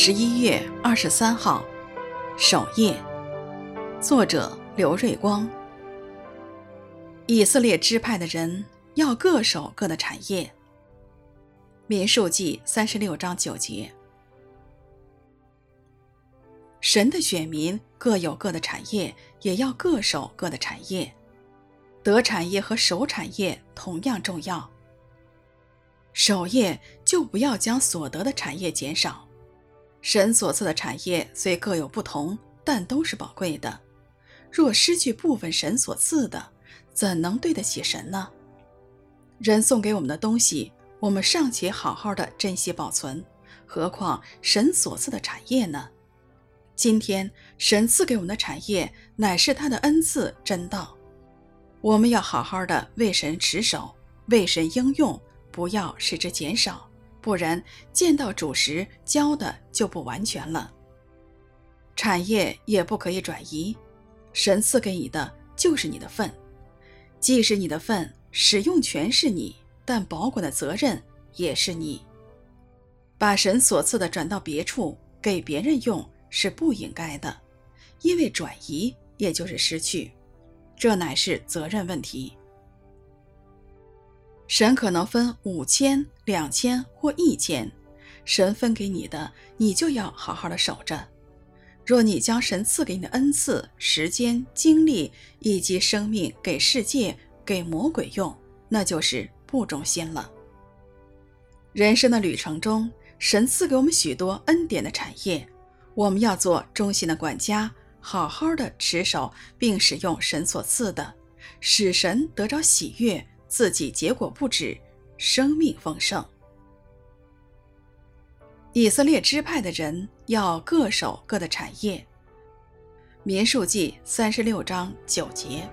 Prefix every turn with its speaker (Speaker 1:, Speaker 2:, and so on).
Speaker 1: 十一月二十三号，守夜。作者刘瑞光。以色列支派的人要各守各的产业。民数记三十六章九节。神的选民各有各的产业，也要各守各的产业。得产业和守产业同样重要。守业就不要将所得的产业减少。神所赐的产业虽各有不同，但都是宝贵的。若失去部分神所赐的，怎能对得起神呢？人送给我们的东西，我们尚且好好的珍惜保存，何况神所赐的产业呢？今天神赐给我们的产业，乃是他的恩赐真道。我们要好好的为神持守，为神应用，不要使之减少。不然，见到主时交的就不完全了。产业也不可以转移，神赐给你的就是你的份，既是你的份，使用权是你，但保管的责任也是你。把神所赐的转到别处给别人用是不应该的，因为转移也就是失去，这乃是责任问题。神可能分五千、两千或一千，神分给你的，你就要好好的守着。若你将神赐给你的恩赐、时间、精力以及生命给世界、给魔鬼用，那就是不忠心了。人生的旅程中，神赐给我们许多恩典的产业，我们要做忠心的管家，好好的持守并使用神所赐的，使神得着喜悦。自己结果不止，生命丰盛。以色列支派的人要各守各的产业。民数记三十六章九节。